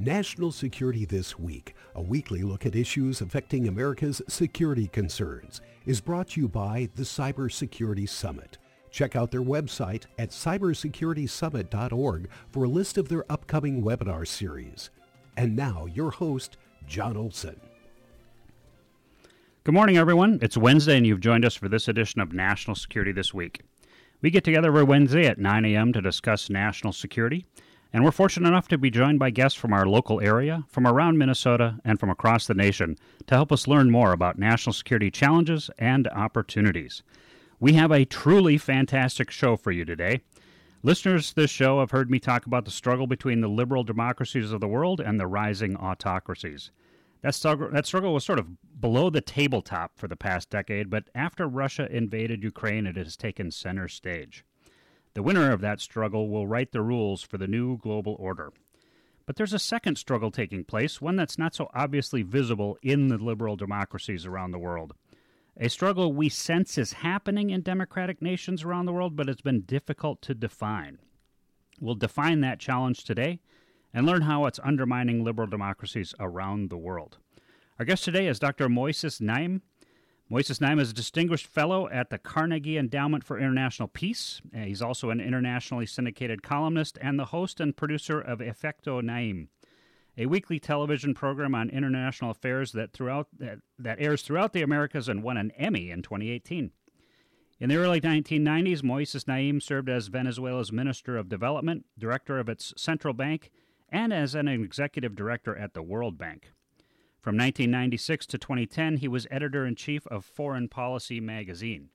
National Security This Week, a weekly look at issues affecting America's security concerns, is brought to you by the Cybersecurity Summit. Check out their website at cybersecuritysummit.org for a list of their upcoming webinar series. And now, your host, John Olson. Good morning, everyone. It's Wednesday, and you've joined us for this edition of National Security This Week. We get together every Wednesday at 9 a.m. to discuss national security. And we're fortunate enough to be joined by guests from our local area, from around Minnesota, and from across the nation to help us learn more about national security challenges and opportunities. We have a truly fantastic show for you today. Listeners to this show have heard me talk about the struggle between the liberal democracies of the world and the rising autocracies. That struggle, that struggle was sort of below the tabletop for the past decade, but after Russia invaded Ukraine, it has taken center stage. The winner of that struggle will write the rules for the new global order. But there's a second struggle taking place, one that's not so obviously visible in the liberal democracies around the world. A struggle we sense is happening in democratic nations around the world, but it's been difficult to define. We'll define that challenge today and learn how it's undermining liberal democracies around the world. Our guest today is Dr. Moises Naim. Moises Naim is a distinguished fellow at the Carnegie Endowment for International Peace. Uh, he's also an internationally syndicated columnist and the host and producer of Efecto Naim, a weekly television program on international affairs that throughout that, that airs throughout the Americas and won an Emmy in 2018. In the early 1990s, Moises Naim served as Venezuela's Minister of Development, director of its central bank, and as an executive director at the World Bank. From 1996 to 2010, he was editor in chief of Foreign Policy magazine.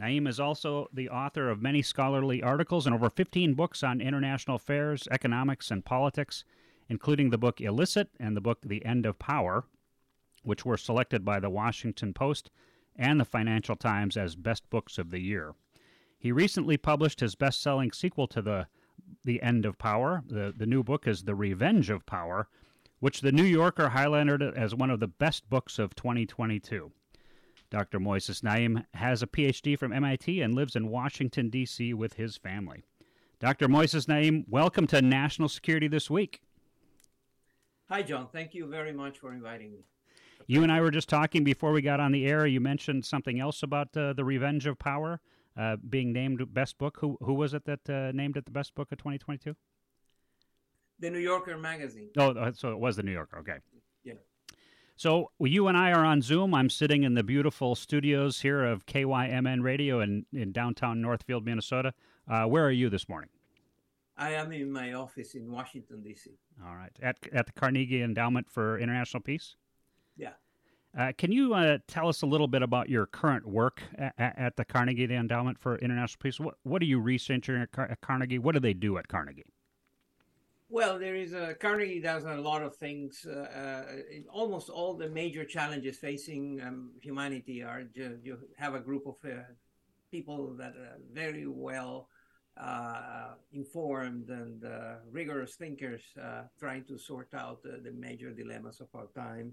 Naim is also the author of many scholarly articles and over 15 books on international affairs, economics, and politics, including the book Illicit and the book The End of Power, which were selected by the Washington Post and the Financial Times as best books of the year. He recently published his best selling sequel to the The End of Power. The, the new book is The Revenge of Power which the New Yorker highlighted as one of the best books of 2022. Dr. Moises Naim has a PhD from MIT and lives in Washington, D.C. with his family. Dr. Moises Naim, welcome to National Security This Week. Hi, John. Thank you very much for inviting me. You and I were just talking before we got on the air. You mentioned something else about uh, The Revenge of Power uh, being named best book. Who, who was it that uh, named it the best book of 2022? The New Yorker magazine. Oh, uh, so it was the New Yorker. Okay. Yeah. So you and I are on Zoom. I'm sitting in the beautiful studios here of KYMN Radio in, in downtown Northfield, Minnesota. Uh, where are you this morning? I am in my office in Washington, D.C. All right. At, at the Carnegie Endowment for International Peace? Yeah. Uh, can you uh, tell us a little bit about your current work at, at the Carnegie Endowment for International Peace? What, what are you researching at, Car- at Carnegie? What do they do at Carnegie? Well, there is a Carnegie does a lot of things. Uh, uh, almost all the major challenges facing um, humanity are you, have a group of uh, people that are very well uh, informed and uh, rigorous thinkers uh, trying to sort out the major dilemmas of our time.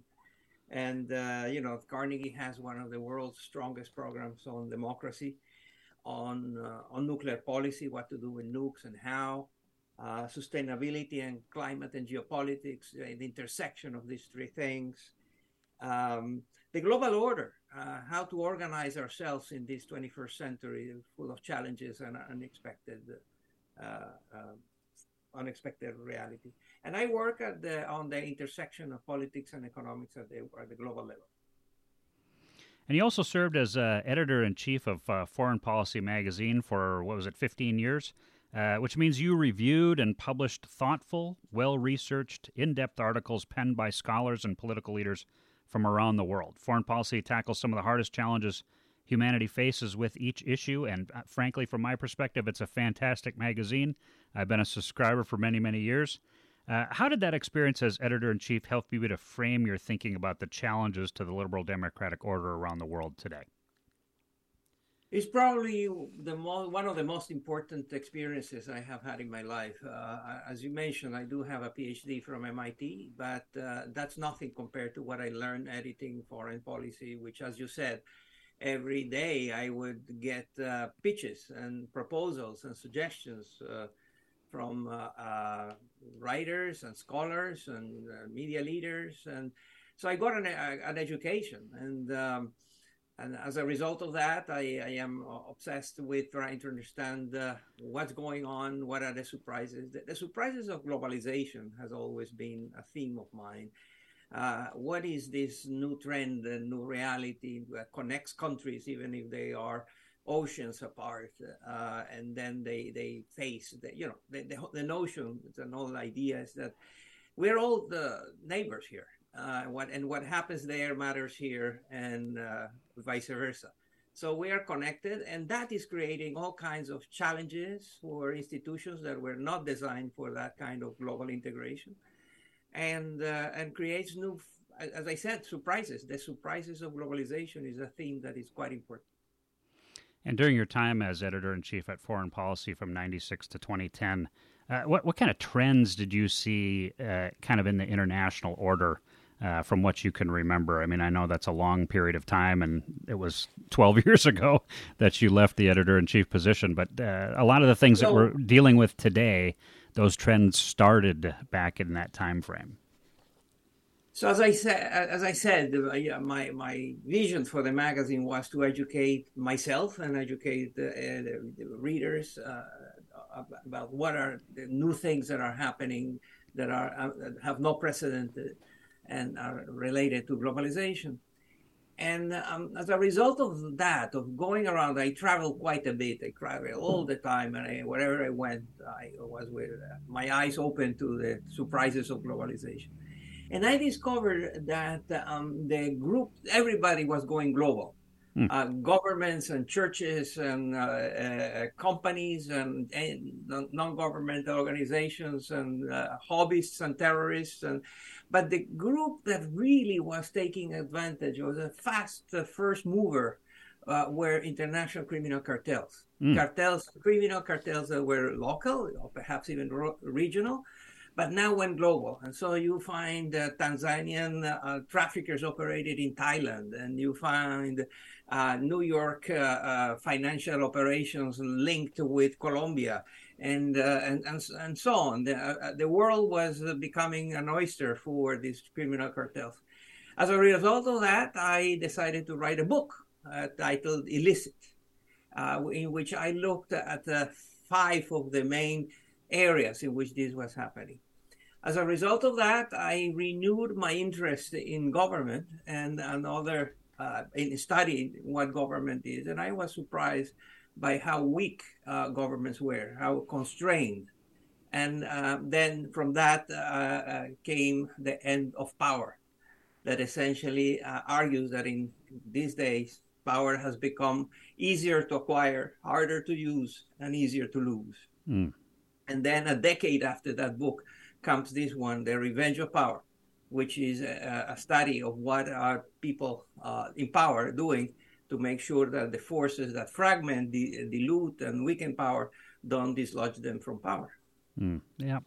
And you know, Carnegie has one of the world's strongest programs on democracy, on on nuclear policy, what to do with nukes and how uh, sustainability and climate and geopolitics, uh, the intersection of these three things, um, the global order, uh, how to organize ourselves in this 21st century full of challenges and unexpected, uh, um, unexpected reality. And I work at the, on the intersection of politics and economics at the, at the global level. And he also served as uh, editor in chief of uh, Foreign Policy magazine for what was it, 15 years? Uh, which means you reviewed and published thoughtful, well researched, in depth articles penned by scholars and political leaders from around the world. Foreign policy tackles some of the hardest challenges humanity faces with each issue, and uh, frankly, from my perspective, it's a fantastic magazine. I've been a subscriber for many, many years. Uh, how did that experience as editor in chief help you to frame your thinking about the challenges to the liberal democratic order around the world today? It's probably the mo- one of the most important experiences I have had in my life. Uh, as you mentioned, I do have a PhD from MIT, but uh, that's nothing compared to what I learned editing foreign policy, which, as you said, every day I would get uh, pitches and proposals and suggestions uh, from writers and scholars and media leaders, and so I got an, an education and. Um, and as a result of that, I, I am obsessed with trying to understand uh, what's going on, what are the surprises. The, the, surprises of globalization has always been a theme of mine. Uh, what is this new trend, a new reality that connects countries, even if they are oceans apart, uh, and then they they face the, you know the, the, the notion, the whole idea is that we're all the neighbors here uh, what and what happens there matters here, and uh, vice versa. So we are connected, and that is creating all kinds of challenges for institutions that were not designed for that kind of global integration, and uh, and creates new, as I said, surprises. The surprises of globalization is a theme that is quite important. And during your time as editor in chief at Foreign Policy from '96 to 2010, uh, what what kind of trends did you see, uh, kind of in the international order? Uh, from what you can remember. I mean, I know that's a long period of time, and it was 12 years ago that you left the editor in chief position. But uh, a lot of the things that we're dealing with today, those trends started back in that time frame. So as I said, as I said, uh, my my vision for the magazine was to educate myself and educate the, uh, the readers uh, about what are the new things that are happening that are uh, have no precedent and are related to globalization. And um, as a result of that, of going around, I travel quite a bit. I traveled all the time, and I, wherever I went, I was with uh, my eyes open to the surprises of globalization. And I discovered that um, the group, everybody was going global. Mm. Uh, governments and churches and uh, uh, companies and, and non-governmental organizations and uh, hobbyists and terrorists and but the group that really was taking advantage was a fast uh, first mover uh, were international criminal cartels. Mm. Cartels, criminal cartels that were local or perhaps even ro- regional, but now went global. And so you find uh, Tanzanian uh, traffickers operated in Thailand, and you find uh, New York uh, uh, financial operations linked with Colombia, and uh, and, and and so on. The, the world was becoming an oyster for these criminal cartels. As a result of that, I decided to write a book titled Illicit, in which I looked at the five of the main areas in which this was happening. As a result of that, I renewed my interest in government and, and other uh, in studying what government is, and I was surprised by how weak uh, governments were, how constrained. And uh, then from that uh, uh, came the end of power, that essentially uh, argues that in these days, power has become easier to acquire, harder to use, and easier to lose. Mm. And then a decade after that book comes this one, The Revenge of Power, which is a, a study of what are people uh, in power doing to make sure that the forces that fragment, the, dilute, and weaken power don't dislodge them from power. Mm, yeah.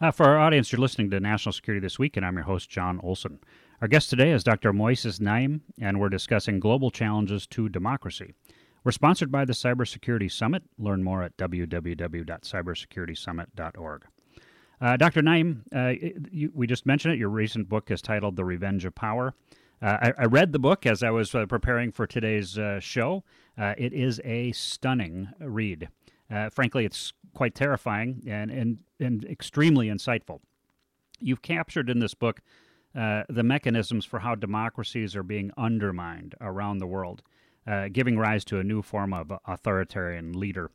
Uh, for our audience, you're listening to National Security This Week, and I'm your host, John Olson. Our guest today is Dr. Moises Naim, and we're discussing global challenges to democracy. We're sponsored by the Cybersecurity Summit. Learn more at www.cybersecuritysummit.org. Uh, Dr. Naim, uh, you, we just mentioned it. Your recent book is titled The Revenge of Power. Uh, I, I, read the book as I was uh, preparing for today's uh, show. Uh, it is a stunning read. frankly, it's quite terrifying and, and, and extremely insightful. You've captured in this book the mechanisms for how democracies are being undermined around the world, giving rise to a new form of authoritarian leader.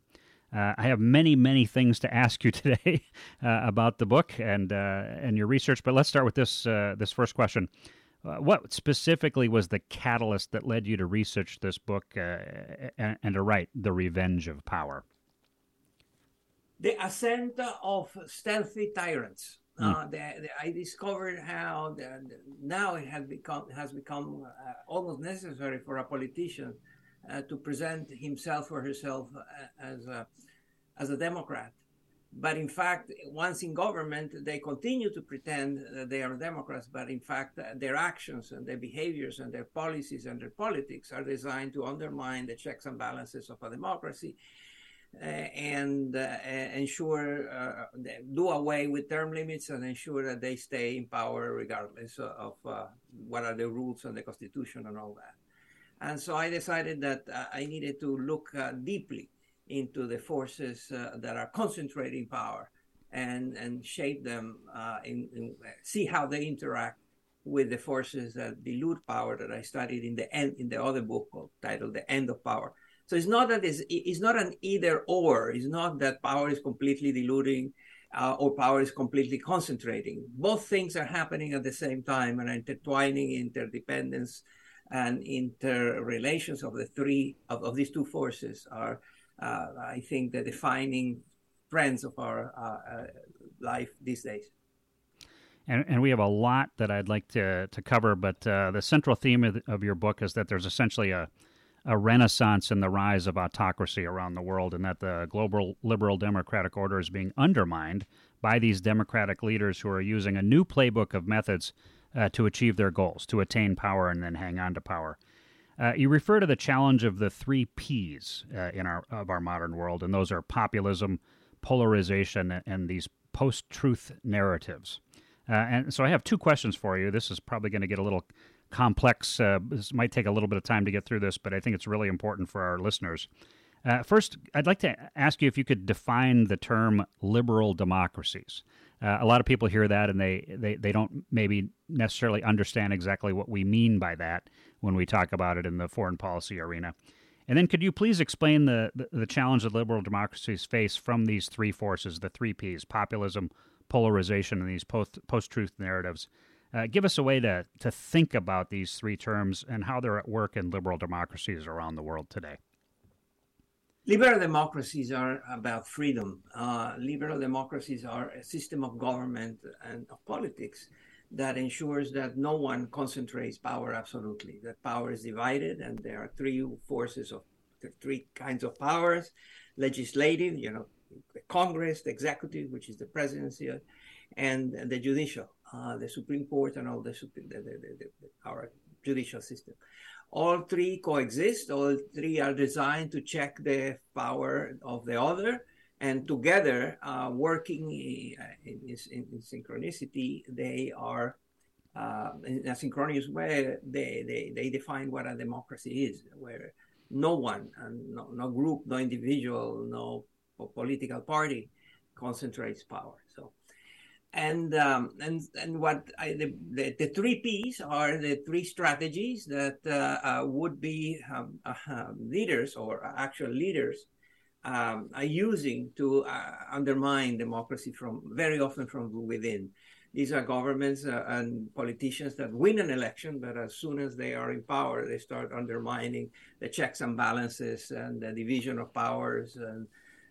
Uh, I have many, many things to ask you today uh, about the book and uh, and your research. But let's start with this uh, this first question. Uh, what specifically was the catalyst that led you to research this book uh, and, and, to write The Revenge of Power? The ascent of stealthy tyrants. Mm. The, the, I discovered how the, now it has become has become almost necessary for a politician to present himself or herself uh, as a, as a Democrat. But in fact, once in government, they continue to pretend that they are Democrats, but in fact, uh, their actions and their behaviors and their policies and their politics are designed to undermine the checks and balances of a democracy. uh, and uh, ensure uh, do away with term limits and ensure that they stay in power regardless of what are the rules and the constitution and all that. And so I decided that I needed to look deeply into the forces that are concentrating power and and shape them uh, in, in, see how they interact with the forces that dilute power that I studied in the end in the other book called, titled "The End of Power." So it's not that it's, it's not an either or. It's not that power is completely diluting uh, or power is completely concentrating. Both things are happening at the same time and intertwining interdependence and interrelations of the three of, of these two forces are, uh, I think, the defining trends of our uh, uh, life these days. And, and, we have a lot that I'd like to, to cover, but uh, the central theme of, of, your book is that there's essentially a, a renaissance in the rise of autocracy around the world, and that the global liberal democratic order is being undermined by these democratic leaders who are using a new playbook of methods uh, to achieve their goals, to attain power and then hang on to power. Uh, you refer to the challenge of the three P's uh, in our of our modern world, and those are populism, polarization, and these post-truth narratives. Uh, and so I have two questions for you. This is probably going to get a little complex. Uh, this might take a little bit of time to get through this, but I think it's really important for our listeners. Uh, first, I'd like to ask you if you could define the term liberal democracies. Uh, a lot of people hear that and they, they, they don't maybe necessarily understand exactly what we mean by that when we talk about it in the foreign policy arena. And then, could you please explain the, the, the challenge that liberal democracies face from these three forces, the three Ps populism, polarization, and these post truth narratives? Uh, give us a way to, to think about these three terms and how they're at work in liberal democracies around the world today. Liberal democracies are about freedom. Uh, liberal democracies are a system of government and of politics that ensures that no one concentrates power absolutely, that power is divided, and there are three forces of three kinds of powers legislative, you know, the Congress, the executive, which is the presidency, and the judicial uh, the Supreme Court and all the, the, the, our judicial system. All three coexist. All three are designed to check the power of the other, and together, uh, working in, in, in, synchronicity, they are uh, in a synchronous way. They, they they define what a democracy is, where no one, and no, no group, no individual, no political party concentrates power. And um, and and what I, the, the, the three P's are the three strategies that uh, uh, would be um, uh, leaders or actual leaders um, are using to uh, undermine democracy from very often from within. These are governments uh, and politicians that win an election, but as soon as they are in power, they start undermining the checks and balances and the division of powers and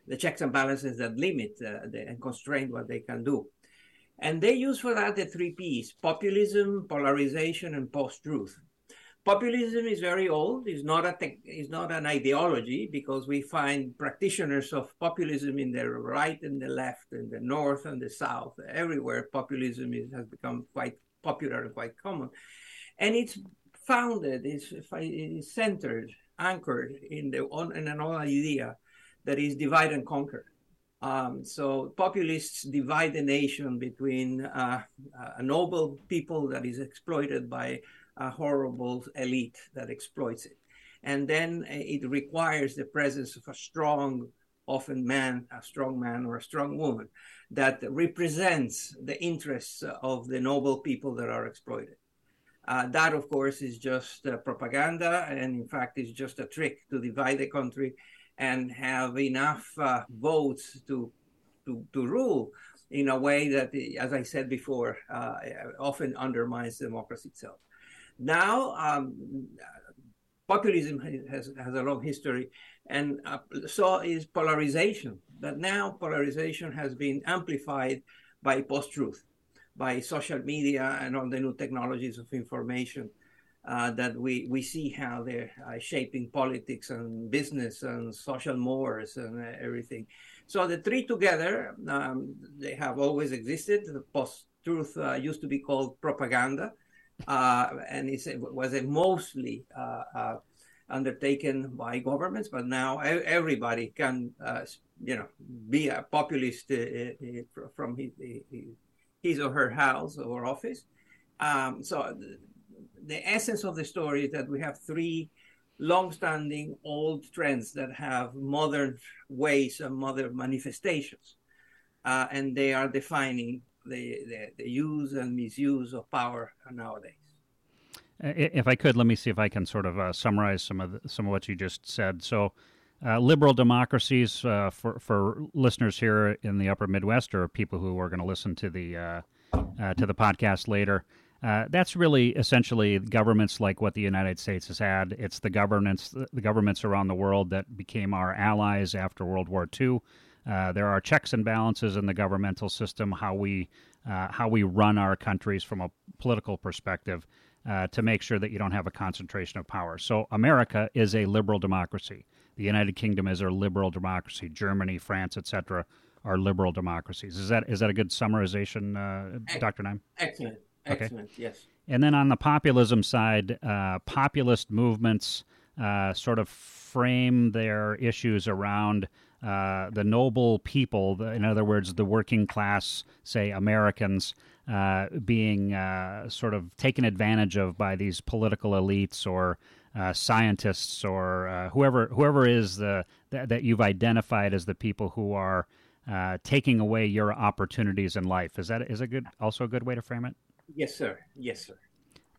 the checks and balances that limit uh, and constrain what they can do. And they use for that the three P's populism, polarization, and post truth. Populism is very old, it's not, a te- not an ideology because we find practitioners of populism in the right and the left, in the north and the south. Everywhere populism is, has become quite popular and quite common. And it's founded, it's, it's centered, anchored in, the, on, in an idea that is divide and conquer um, so populists divide the nation between uh, a noble people that is exploited by a horrible elite that exploits it. And then it requires the presence of a strong, often man, a strong man or a strong woman that represents the interests of the noble people that are exploited. Uh, that, of course, is just uh, propaganda, and in fact, is just a trick to divide the country and have enough uh, votes to, to, to rule in a way that, as I said before, uh, often undermines democracy itself. Now, um, populism has, has a long history, and uh, so is polarization. But now polarization has been amplified by post-truth, by social media and all the new technologies of information uh, that we, we see how they're uh, shaping politics and business and social mores and uh, everything. So the three together, um, they have always existed. The post-truth uh, used to be called propaganda, uh, and it was a mostly undertaken by governments, but now everybody can, uh, you know, be a populist uh, uh from his, his, or her house or office. Um, so the, essence of the story is that we have three long-standing old trends that have modern ways and modern manifestations, uh, and they are defining the, the, the use and misuse of power nowadays. If I could, let me see if I can sort of uh, summarize some of the, some of what you just said. So, uh, liberal democracies uh, for for listeners here in the Upper Midwest or people who are going to listen to the uh, uh, to the podcast later. Uh, that's really essentially governments like what the United States has had. It's the governments the governments around the world that became our allies after World War II. there are checks and balances in the governmental system, how we how we run our countries from a political perspective uh, to make sure that you don't have a concentration of power. So America is a liberal democracy. The United Kingdom is a liberal democracy. Germany, France, etc., are liberal democracies. Is that is that a good summarization, uh, Dr. Naim? Excellent. Excellent. Okay. Yes. And then on the populism side, uh, populist movements uh, sort of frame their issues around uh, the noble people, in other words, the working class, say Americans, uh, being uh, sort of taken advantage of by these political elites or uh, scientists or uh, whoever whoever is the that, that, you've identified as the people who are uh, taking away your opportunities in life. Is that is a good also a good way to frame it? Yes, sir. Yes, sir.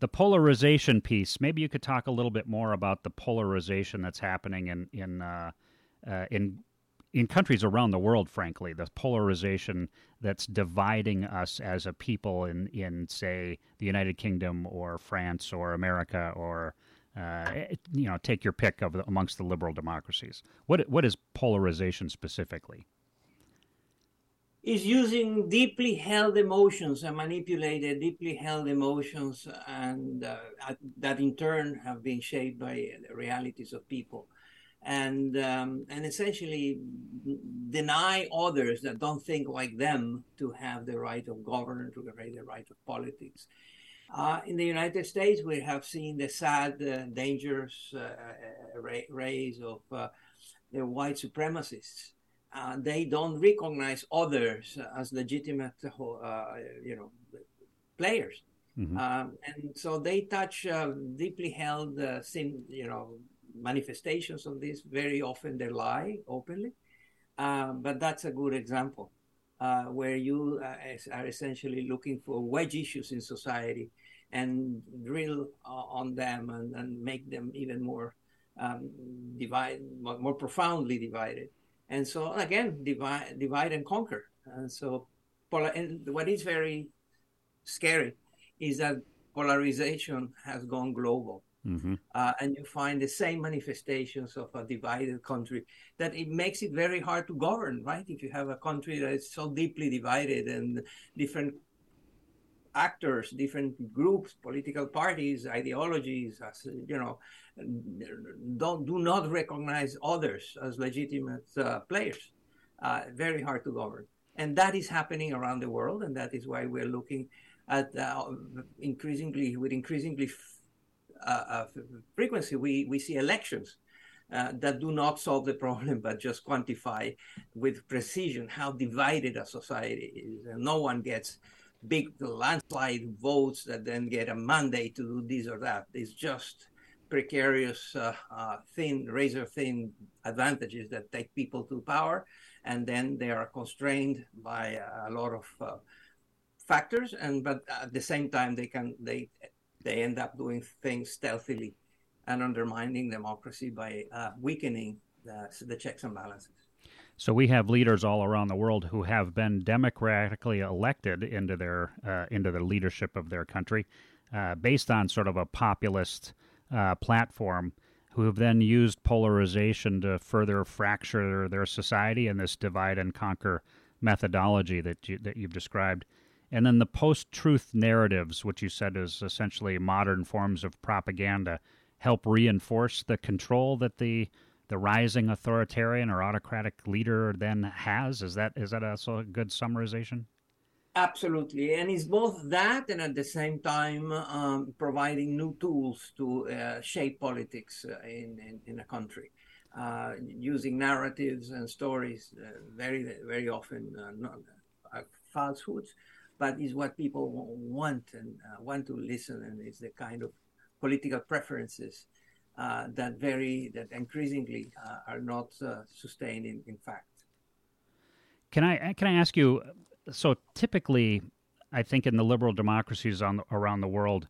The polarization piece. Maybe you could talk a little bit more about the polarization that's happening in in in in countries around the world, frankly, the polarization that's dividing us as a people in, in say, the United Kingdom or France or America or, uh, you know, take your pick of the, amongst the liberal democracies. What what is polarization specifically? Is using deeply held emotions and manipulated deeply held emotions, and uh, that in turn have been shaped by the realities of people and um, and essentially deny others that don't think like them to have the right of governance, to have the right of politics. Uh, in the United States, we have seen the sad, uh, dangerous uh, uh rays of uh, the white supremacists. Uh, they don't recognize others as legitimate, you know, players. Mm-hmm. Um, and so they touch deeply held, sin, you know, manifestations of this. Very often they lie openly, um, but that's a good example uh, where you uh, are essentially looking for wedge issues in society and drill uh, on them and, and, make them even more um, divide, more profoundly divided. And so again, divide, divide and conquer. And so, and what is very scary is that polarization has gone global. Mm-hmm. Uh, and you find the same manifestations of a divided country that it makes it very hard to govern, right? If you have a country that is so deeply divided and different actors, different groups, political parties, ideologies, as you know, don't do not recognize others as legitimate uh, players. Uh, very hard to govern, and that is happening around the world, and that is why we're looking at uh, increasingly with increasingly uh, frequency, we, we see elections uh, that do not solve the problem, but just quantify with precision how divided a society is. And no one gets big landslide votes that then get a mandate to do this or that. It's just precarious, uh, uh, thin, razor thin advantages that take people to power, and then they are constrained by a lot of uh, factors. And but at the same time, they can they they end up doing things stealthily and undermining democracy by uh, weakening the, the checks and balances. So we have leaders all around the world who have been democratically elected into their uh, into the leadership of their country, uh, based on sort of a populist uh, platform, who have then used polarization to further fracture their society in this divide and conquer methodology that you, that you've described. And then the post truth narratives, which you said is essentially modern forms of propaganda, help reinforce the control that the the rising authoritarian or autocratic leader then has. Is that is that also a good summarization? Absolutely, and it's both that and at the same time um, providing new tools to uh, shape politics uh, in, in, in a country, uh, using narratives and stories uh, very very often uh, not uh, falsehoods, but is what people want and want to listen, and it's the kind of political preferences that very that increasingly are not sustained in, in fact. Can I can I ask you? So typically, I think in the liberal democracies on around the world,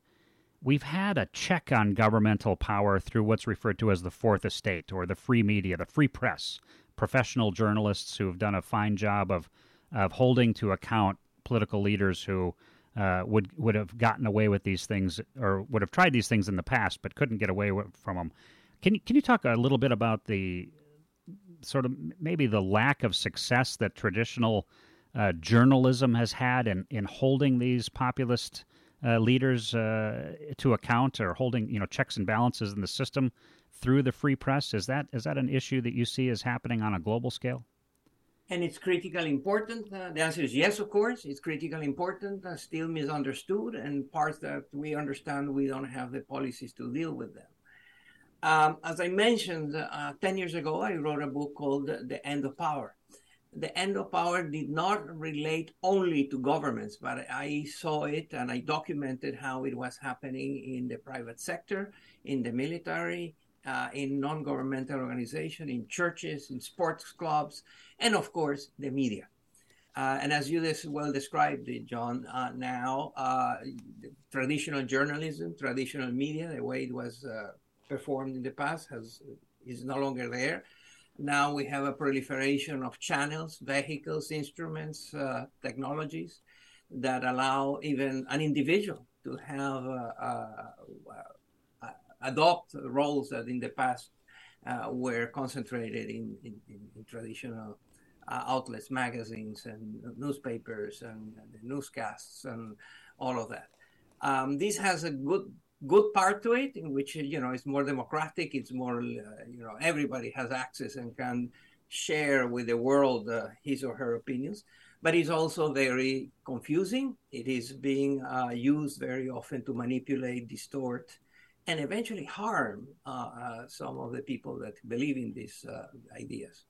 we've had a check on governmental power through what's referred to as the fourth estate or the free media, the free press, professional journalists who have done a fine job of of holding to account political leaders who uh, would would have gotten away with these things or would have tried these things in the past but couldn't get away from them. Can you, can you talk a little bit about the sort of maybe the lack of success that traditional uh, journalism has had in, in holding these populist uh, leaders uh, to account or holding you know checks and balances in the system through the free press. Is that is that an issue that you see is happening on a global scale? And it's critically important. Uh, the answer is yes of course. It's critically important uh, still misunderstood and parts that we understand we don't have the policies to deal with them. Um, as I mentioned, uh, 10 years ago, I wrote a book called The End of Power. The End of Power did not relate only to governments, but I saw it and I documented how it was happening in the private sector, in the military, uh, in non governmental organizations, in churches, in sports clubs, and of course, the media. Uh, and as you well described, John, uh, now uh, traditional journalism, traditional media, the way it was uh, performed in the past has is no longer there. Now we have a proliferation of channels, vehicles, instruments, uh, technologies that allow even an individual to have uh, uh, uh adopt roles that in the past uh, were concentrated in, in, in traditional outlets, magazines, and newspapers, and, and newscasts, and all of that. Um, this has a good good part to it in which you know it's more democratic it's more uh, you know everybody has access and can share with the world uh, his or her opinions. But it's also very confusing. It is being uh, used very often to manipulate distort and eventually harm uh, uh, some of the people that believe in these uh, ideas.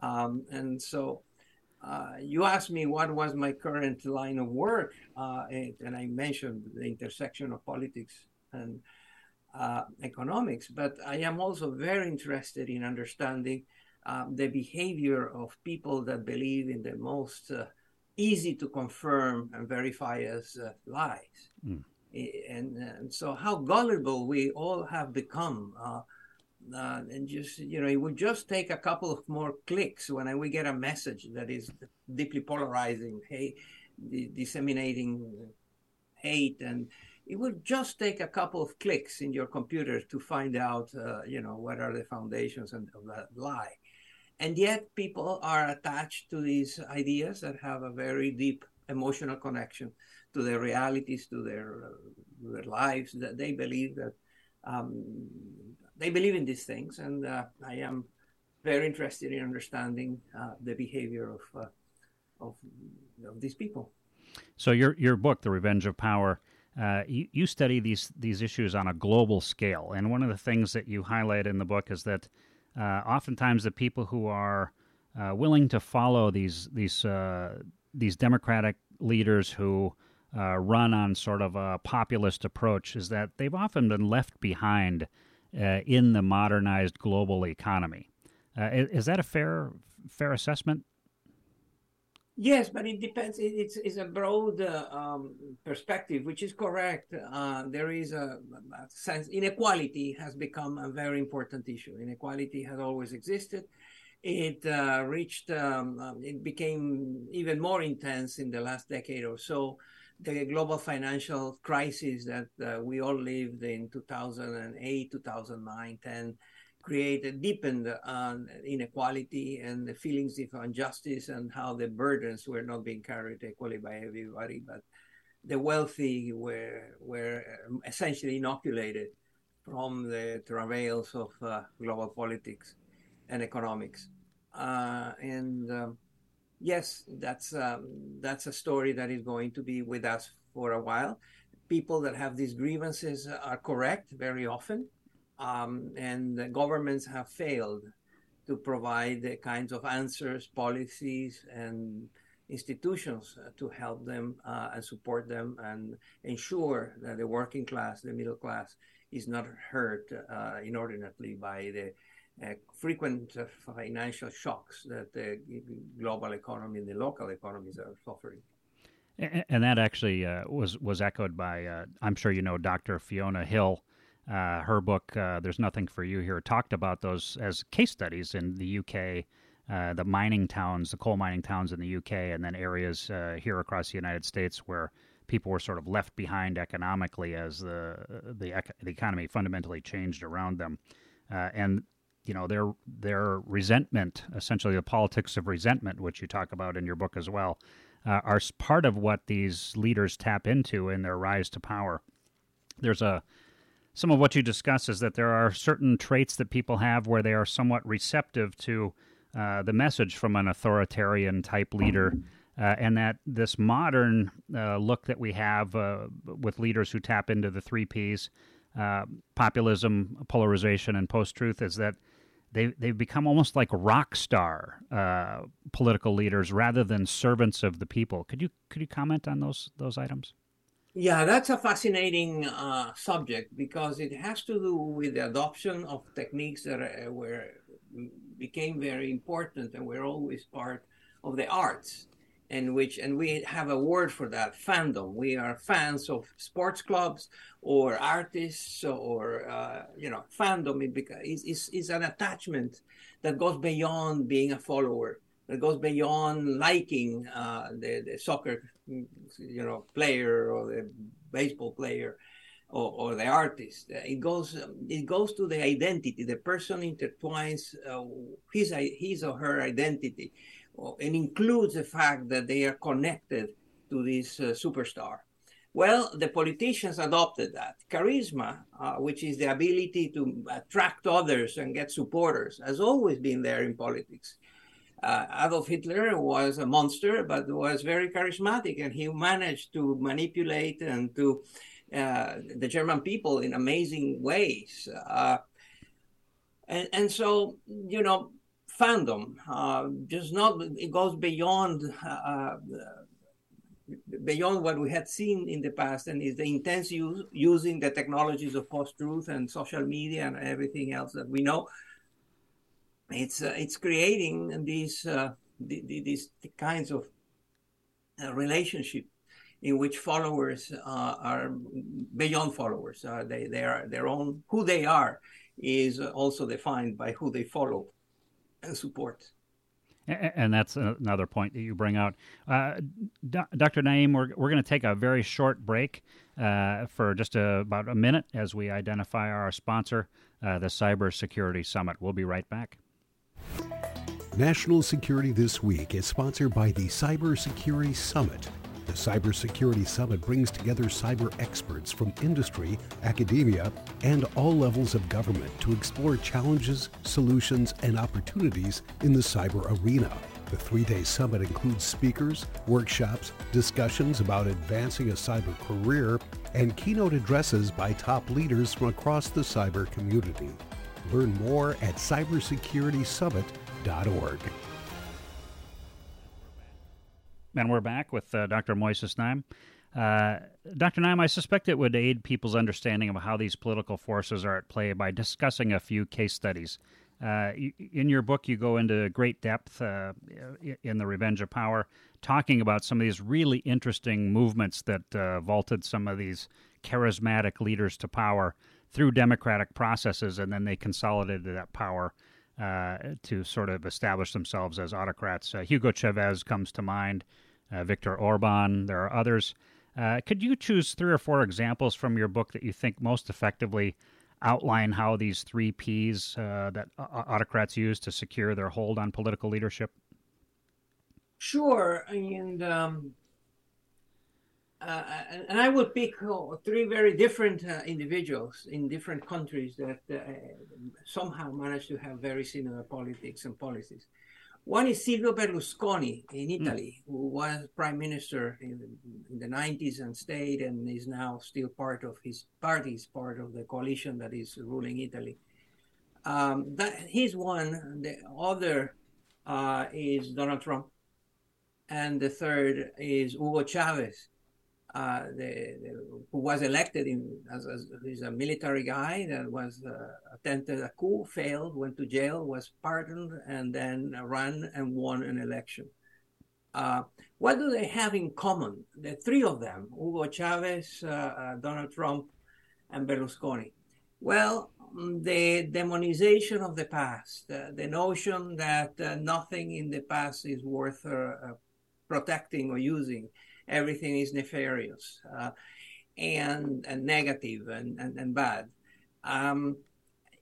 Um, and so you asked me what was my current line of work, and, and I mentioned the intersection of politics and uh, economics, but I am also very interested in understanding um, the behavior of people that believe in the most uh, easy to confirm and verify as uh, lies. Mm. And, and, so, how gullible we all have become. Uh, uh, and just, you know, it would just take a couple of more clicks when we get a message that is deeply polarizing, hey, disseminating hate and it would just take a couple of clicks in your computer to find out, uh, you know, what are the foundations of that lie. And yet, people are attached to these ideas that have a very deep emotional connection to their realities, to their, uh, their lives. That they believe that um, they believe in these things, and uh, I am very interested in understanding uh, the behavior of, uh, of of these people. So your your book, The Revenge of Power uh, you, you, study these these issues on a global scale, and one of the things that you highlight in the book is that uh, oftentimes the people who are uh, willing to follow these these uh, these democratic leaders who uh, run on sort of a populist approach is that they've often been left behind in the modernized global economy. Is that a fair fair assessment? Yes, but it depends. It's, it's a broad um, perspective, which is correct. Uh, there is a, a, sense inequality has become a very important issue. Inequality has always existed. It uh, reached, um, um, it became even more intense in the last decade or so. The global financial crisis that uh, we all lived in 2008, 2009, 10 created, deepened uh, inequality and the feelings of injustice and how the burdens were not being carried equally by everybody, but the wealthy were were essentially inoculated from the travails of uh, global politics and economics. Uh, and um, yes, that's um, that's a story that is going to be with us for a while. People that have these grievances are correct very often, um, and governments have failed to provide the kinds of answers, policies, and institutions uh, to help them uh, and support them and ensure that the working class, the middle class, is not hurt uh, inordinately by the uh, frequent uh, financial shocks that the global economy and the local economies are suffering. And that actually uh, was was echoed by, I'm sure you know, Dr. Fiona Hill. Her book, "There's Nothing for You Here," talked about those as case studies in the UK uh, the mining towns, the coal mining towns in the UK, and then areas uh, here across the United States where people were sort of left behind economically as the the, the economy fundamentally changed around them, uh, and you know their their resentment, essentially the politics of resentment, which you talk about in your book as well, uh, are part of what these leaders tap into in their rise to power. There's a some of what you discuss is that there are certain traits that people have where they are somewhat receptive to uh, the message from an authoritarian type leader. Uh, and that this modern uh, look that we have uh, with leaders who tap into the three Ps uh, populism, polarization, and post truth is that they, they've become almost like rock star political leaders rather than servants of the people. Could you, could you comment on those, those items? Yeah, that's a fascinating uh, subject because it has to do with the adoption of techniques that are, were became very important and we're always part of the arts and which and we have a word for that fandom. We are fans of sports clubs or artists or uh, you know fandom. Is, is, is an attachment that goes beyond being a follower that goes beyond liking uh, the, the soccer you know player or the baseball player or, or the artist. It goes it goes to the identity. The person intertwines uh, his his or her identity, and includes the fact that they are connected to this uh, superstar. Well, the politicians adopted that. Charisma, uh, which is the ability to attract others and get supporters, has always been there in politics. Uh, Adolf Hitler was a monster, but was very charismatic, and he managed to manipulate and to uh, the German people in amazing ways. Uh, and, and so, you know, fandom uh, just not, it goes beyond uh, beyond what we had seen in the past and is the intense use using the technologies of post-truth and social media and everything else that we know it's uh, it's creating these uh, the, the, these kinds of uh, relationship in which followers uh, are beyond followers. Uh, they, they are their own, who they are is also defined by who they follow and support. And that's another point that you bring out. Uh, Dr. Naim, we're, we're going to take a very short break uh, for just a, about a minute as we identify our sponsor, uh, the Cybersecurity Summit. We'll be right back. National Security This Week is sponsored by the Cybersecurity Summit the Cybersecurity Summit brings together cyber experts from industry, academia, and all levels of government to explore challenges, solutions, and opportunities in the cyber arena. The three day summit includes speakers, workshops, discussions about advancing a cyber career, and keynote addresses by top leaders from across the cyber community. Learn more at cybersecuritysummit.org. And we're back with uh, Dr. Moises Naim. Uh, Dr. Naim, I suspect it would aid people's understanding of how these political forces are at play by discussing a few case studies. Uh, in your book, you go into great depth uh, in The Revenge of Power, talking about some of these really interesting movements that uh, vaulted some of these charismatic leaders to power through democratic processes, and then they consolidated that power uh, to sort of establish themselves as autocrats. Uh, Hugo Chavez comes to mind, uh, Viktor Orban, there are others. Uh, could you choose three or four examples from your book that you think most effectively outline how these three Ps uh, that autocrats use to secure their hold on political leadership? Sure. And um, uh, and I would pick uh, three very different uh, individuals in different countries that uh, somehow managed to have very similar politics and policies. One is Silvio Berlusconi in hmm. Italy, mm. who was prime minister in, in, the 90s and stayed and is now still part of his party, is part of the coalition that is ruling Italy. Um, that he's one. The other uh, is Donald Trump, and the third is Hugo Chavez, uh, the, the, who was elected in, as, as he's a military guy that was uh, attempted a coup, failed, went to jail, was pardoned, and then ran and won an election. Uh, what do they have in common? The three of them, Hugo Chavez, uh, uh, Donald Trump, and Berlusconi. Well, mm, the demonization of the past, uh, the notion that nothing in the past is worth protecting or using everything is nefarious uh, and, and negative and, and, and bad. Um,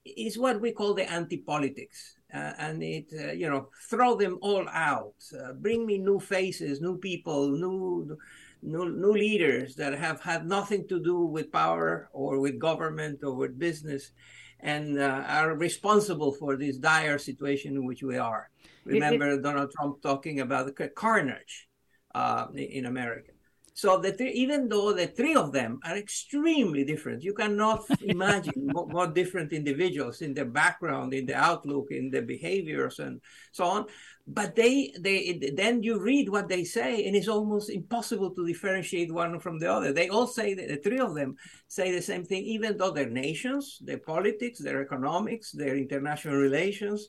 is what we call the anti-politics. Uh, and it, uh, you know, throw them all out. Uh, bring me new faces, new people, new, new, new leaders that have had nothing to do with power or with government or with business, and uh, are responsible for this dire situation in which we are. Remember it, it, Donald Trump talking about the carnage uh, in America. So the three, even though the three of them are extremely different, you cannot imagine more, more, different individuals in their background, in the outlook, in their behaviors, and so on. But they, they, then you read what they say, and it's almost impossible to differentiate one from the other. They all say the three of them say the same thing, even though their nations, their politics, their economics, their international relations,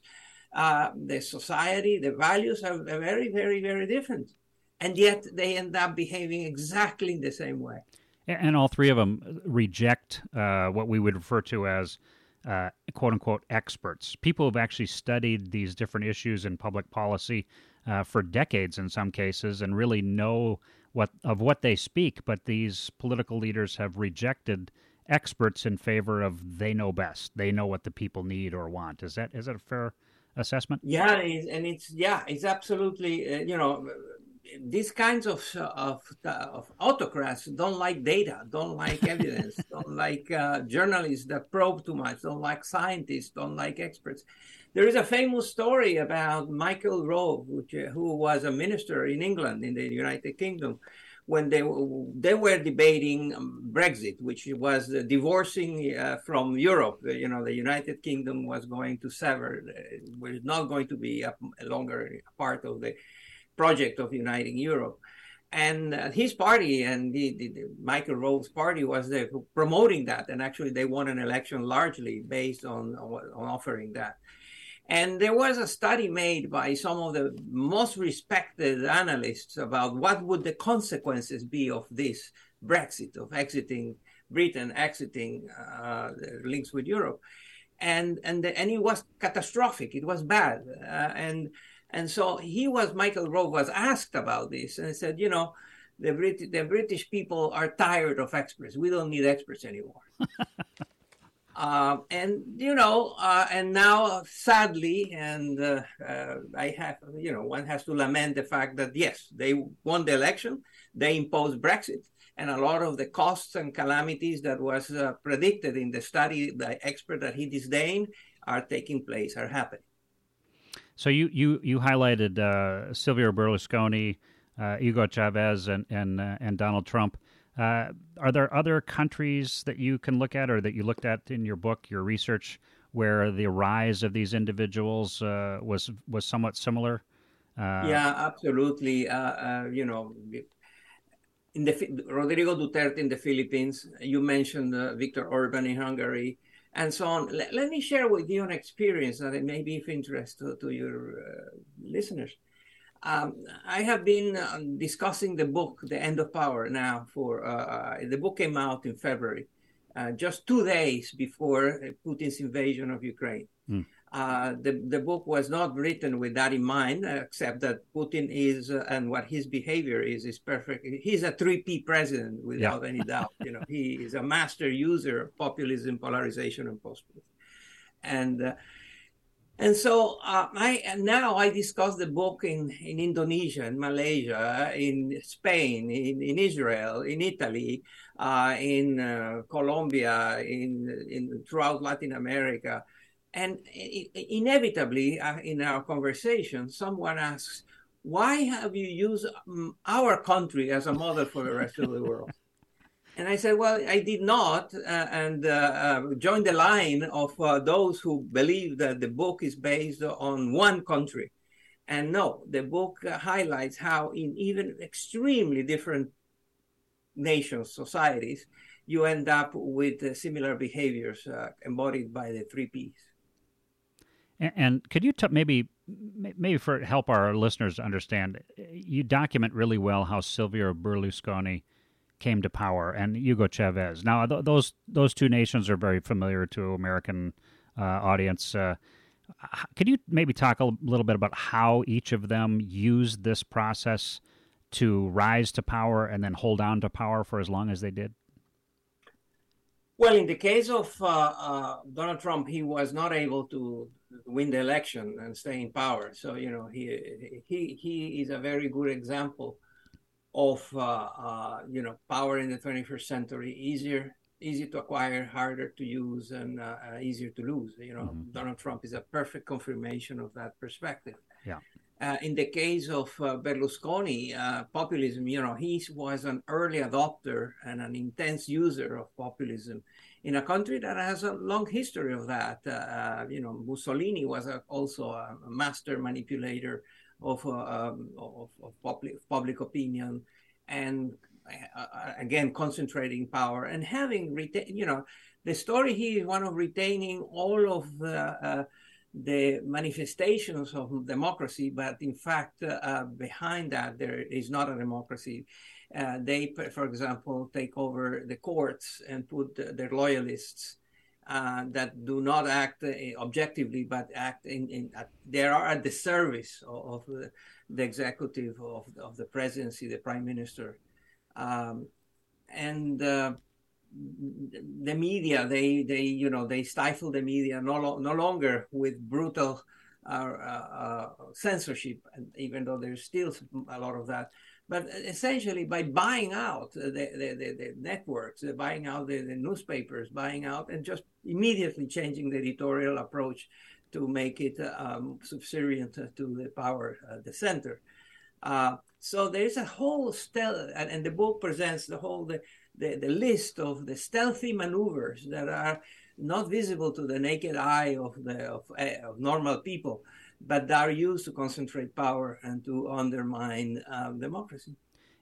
uh, their society, their values are very, very, very different and yet they end up behaving exactly in the same way. And all three of them reject uh, what we would refer to as uh, quote unquote experts. People have actually studied these different issues in public policy uh, for decades in some cases and really know what of what they speak. But these political leaders have rejected experts in favor of they know best. They know what the people need or want. Is that is that a fair assessment? Yeah, and it's yeah, it's absolutely uh, you know these kinds of, of, of autocrats don't like data, don't like evidence, don't like uh, journalists that probe too much, don't like scientists, don't like experts. There is a famous story about Michael Gove, which, uh, who was a minister in England, in the United Kingdom, when they they were debating Brexit, which was uh, divorcing uh, from Europe. You know, the United Kingdom was going to sever, uh, was not going to be a, a longer part of the project of uniting Europe. And uh, his party and the, the, the, Michael Gove's party was there promoting that, and actually they won an election largely based on, on offering that. And there was a study made by some of the most respected analysts about what would the consequences be of this Brexit, of exiting Britain, exiting uh, links with Europe, and and and it was catastrophic. It was bad, uh, and and so he was, Michael Gove was asked about this and he said, you know, the, Brit- the British people are tired of experts. We don't need experts anymore. uh, and, you know, uh, and now sadly, and uh, uh, I have, you know, one has to lament the fact that, yes, they won the election, they imposed Brexit, and a lot of the costs and calamities that was uh, predicted in the study, the expert that he disdained, are taking place, are happening. So you you you highlighted uh, Silvio Berlusconi, uh, Hugo Chavez, and and uh, and Donald Trump. Uh, are there other countries that you can look at, or that you looked at in your book, your research, where the rise of these individuals uh, was was somewhat similar? Uh, yeah, absolutely. you know, in the Rodrigo Duterte in the Philippines, you mentioned Viktor Orban in Hungary and so on. Let, let, me share with you an experience that may be of interest to, to your uh, listeners. Um, I have been uh, discussing the book, The End of Power, now for uh, uh the book came out in February, uh, just two days before Putin's invasion of Ukraine. Mm. Uh, the, the book was not written with that in mind, except that Putin is uh, and what his behavior is is perfect. He's a three P president without yeah. any doubt. You know, he is a master user of populism, polarization, and populism. And uh, and so uh, I and now I discuss the book in, in Indonesia, in Malaysia, in Spain, in, in Israel, in Italy, uh, in uh, Colombia, in in throughout Latin America And inevitably, uh, in our conversation, someone asks, why have you used um, our country as a model for the rest of the world? And I said, well, I did not, uh, and uh, uh, joined the line of uh, those who believe that the book is based on one country. And no, the book highlights how, in even extremely different nations, societies, you end up with uh, similar behaviors embodied by the three Ps. And, could you t- maybe maybe for help our listeners understand, you document really well how Silvio Berlusconi came to power and Hugo Chavez. Now, th- those those two nations are very familiar to American uh, audience. Uh, could you maybe talk a little bit about how each of them used this process to rise to power and then hold on to power for as long as they did? Well, in the case of uh, uh, Donald Trump, he was not able to win the election and stay in power. So you know, he he he is a very good example of uh, uh you know power in the 21st century. Easier easy to acquire, harder to use, and uh, uh, easier to lose. You know, mm-hmm. Donald Trump is a perfect confirmation of that perspective. Yeah. Uh, in the case of uh, Berlusconi, uh, populism, you know, he was an early adopter and an intense user of populism in a country that has a long history of that. Uh, you know, Mussolini was a, also a master manipulator of, um, of, of public, public opinion and uh, again concentrating power and having retain you know the story here is one of retaining all of the uh, the manifestations of democracy but in fact uh, behind that there is not a democracy uh, they for example take over the courts and put their loyalists uh, that do not act uh, objectively but act in, in they are at the service of, of the, executive of, of the presidency the prime minister. Um, and uh, the media they they you know they stifle the media no, lo- no longer with brutal uh, uh, censorship even though there's still a lot of that but essentially by buying out the, the, the, the networks buying out the, the, newspapers buying out and just immediately changing the editorial approach to make it um, subservient to the power at the center. Uh, so there's a whole stealth, and, and, the book presents the whole the, the, the list of the stealthy maneuvers that are not visible to the naked eye of the of, eh, of normal people, but they are used to concentrate power and to undermine um, democracy.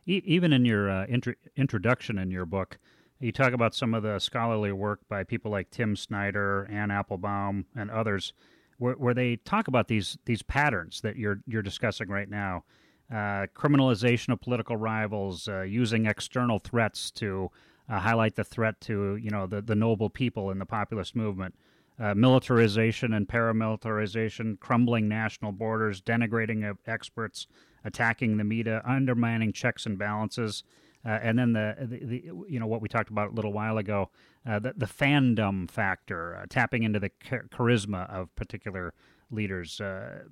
Even in your uh, intro- introduction in your book, you talk about some of the scholarly work by people like Tim Snyder, Anne Applebaum, and others, where, where they talk about these these patterns that you're you're discussing right now uh, criminalization of political rivals, uh, using external threats to uh, highlight the threat to you know the, the noble people in the populist movement, uh, militarization and paramilitarization, crumbling national borders, denigrating of experts, attacking the media, undermining checks and balances. Uh, and then the, the, the, you know what we talked about a little while ago, uh, the, the fandom factor, tapping into the charisma of particular leaders. Uh,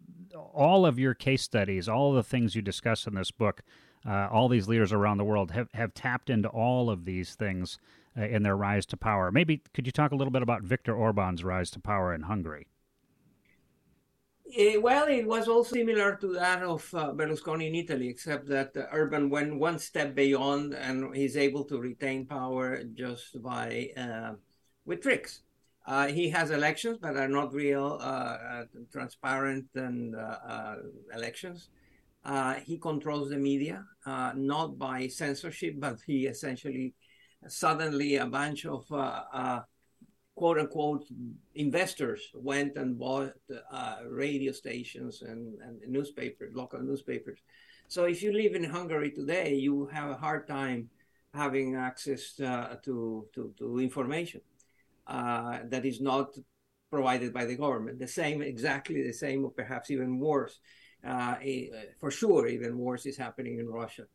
all of your case studies, all the things you discuss in this book, uh, all these leaders around the world have, have tapped into all of these things uh, in their rise to power. Maybe could you talk a little bit about Viktor Orban's rise to power in Hungary? Eh, well, it was also similar to that of uh, Berlusconi in Italy, except that uh, Orban went one step beyond and he's able to retain power just by uh, with tricks. Uh, he has elections, but are not real uh, uh transparent and elections. he controls the media, not by censorship, but he essentially suddenly a bunch of quote unquote investors went and bought radio stations and, and newspapers, local newspapers. So if you live in Hungary today, you have a hard time having access to, to, to information uh, that is not provided by the government. The same, exactly the same, or perhaps even worse. Uh, for sure, even worse is happening in Russia.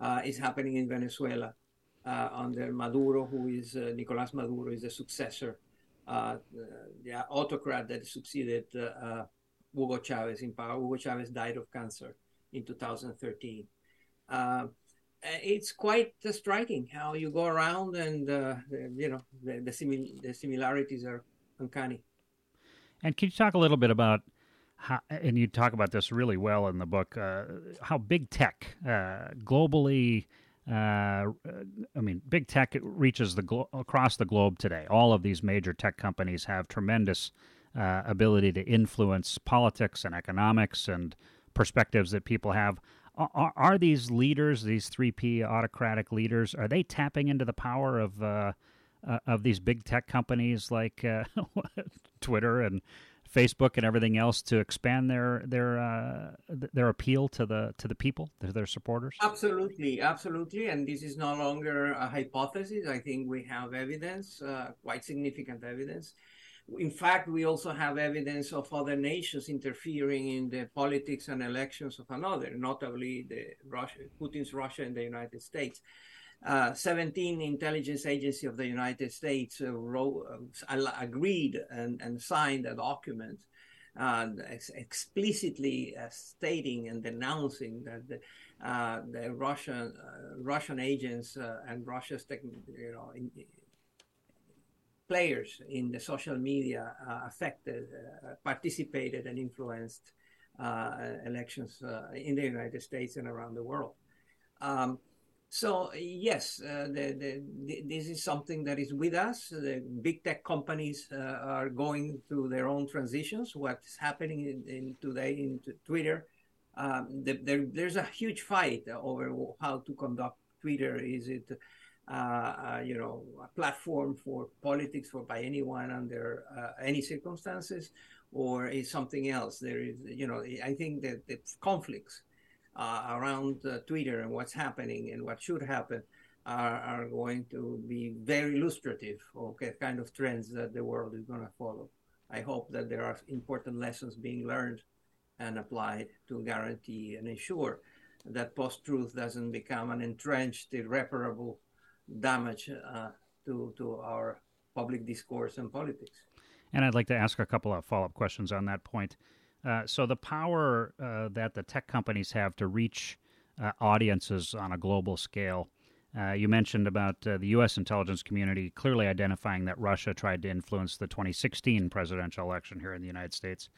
Uh, is happening in Venezuela uh, under Maduro, who is uh, Nicolas Maduro, is the successor, uh, the autocrat that succeeded Hugo Chavez in power. Hugo Chavez died of cancer in 2013. Uh, it's quite uh, striking how you go around and uh, you know the the, simil- the, similarities are uncanny. And can you talk a little bit about how, and you talk about this really well in the book, uh, how big tech uh, globally, uh, I mean, big tech reaches the glo- across the globe today. All of these major tech companies have tremendous uh, ability to influence politics and economics and perspectives that people have. Are, are these leaders, these 3P autocratic leaders, are they tapping into the power of uh, uh, of these big tech companies like Twitter and Facebook and everything else to expand their their uh, their appeal to the to the people, to their supporters? Absolutely, absolutely, and this is no longer a hypothesis. I think we have evidence, uh, quite significant evidence. In fact, we also have evidence of other nations interfering in the politics and elections of another, notably the Russia, Putin's Russia and the United States. Uh, 17 intelligence agency of the United States uh, wrote, uh, agreed and, and, signed a document uh, ex- explicitly uh, stating and denouncing that the, uh, the Russian Russian agents and Russia's tech, you know in, players in the social media affected, participated, and influenced elections in the United States and around the world. Um, so yes, uh, the, the, the, this is something that is with us. The big tech companies uh, are going through their own transitions. What's happening in, in today in Twitter? Um, the, there, there's a huge fight over how to conduct Twitter. Is it, uh, uh you know, a platform for politics for by anyone under uh, any circumstances, or is something else? There is, you know, I think that the conflicts around uh, Twitter and what's happening and what should happen are, are going to be very illustrative of the kind of trends that the world is going to follow. I hope that there are important lessons being learned and applied to guarantee and ensure that post truth doesn't become an entrenched, irreparable damage uh, to, to our public discourse and politics. And I'd like to ask a couple of follow up questions on that point. Uh, so the power uh, that the tech companies have to reach uh, audiences on a global scale. Uh, you mentioned about uh, the U.S. intelligence community clearly identifying that Russia tried to influence the 2016 presidential election here in the United States.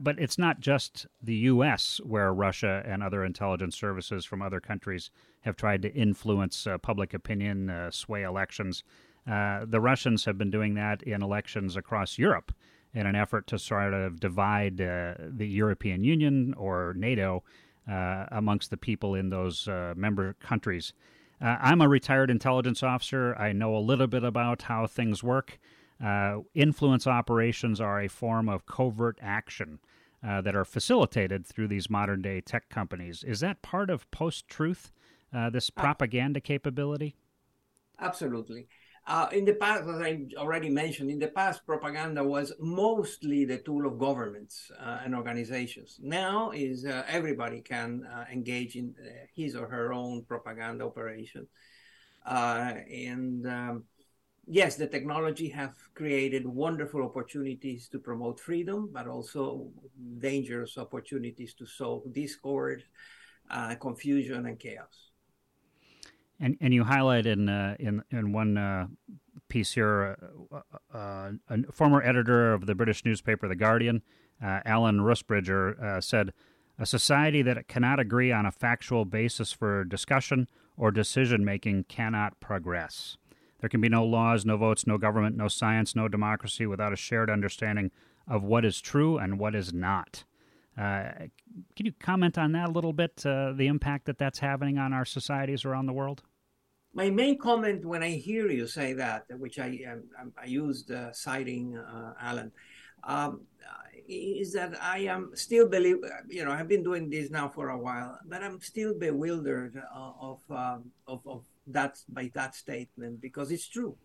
but it's not just the U.S. where Russia and other intelligence services from other countries have tried to influence public opinion, sway elections. the Russians have been doing that in elections across Europe in an effort to sort of divide uh, the European Union or NATO uh, amongst the people in those uh, member countries. Uh, I'm a retired intelligence officer. I know a little bit about how things work. Uh, influence operations are a form of covert action uh, that are facilitated through these modern day tech companies. Is that part of post truth, this propaganda capability? Absolutely. Uh, in the past, as I already mentioned, in the past, propaganda was mostly the tool of governments uh, and organizations. Now is uh, everybody can uh, engage in uh, his or her own propaganda operation. Uh, and um, yes, the technology have created wonderful opportunities to promote freedom, but also dangerous opportunities to sow discord, confusion, and chaos. And and you highlight in uh, in in one uh, piece here, uh, uh a former editor of the British newspaper The Guardian, uh, Alan Rusbridger, uh, said, "A society that cannot agree on a factual basis for discussion or decision making cannot progress. There can be no laws, no votes, no government, no science, no democracy without a shared understanding of what is true and what is not." can you comment on that a little bit? the impact that that's having on our societies around the world my main comment when I hear you say that, which I um, I used uh, citing uh, Alan, um, is that I am still believe you know I've been doing this now for a while, but I'm still bewildered uh, of, um, of of that by that statement because it's true.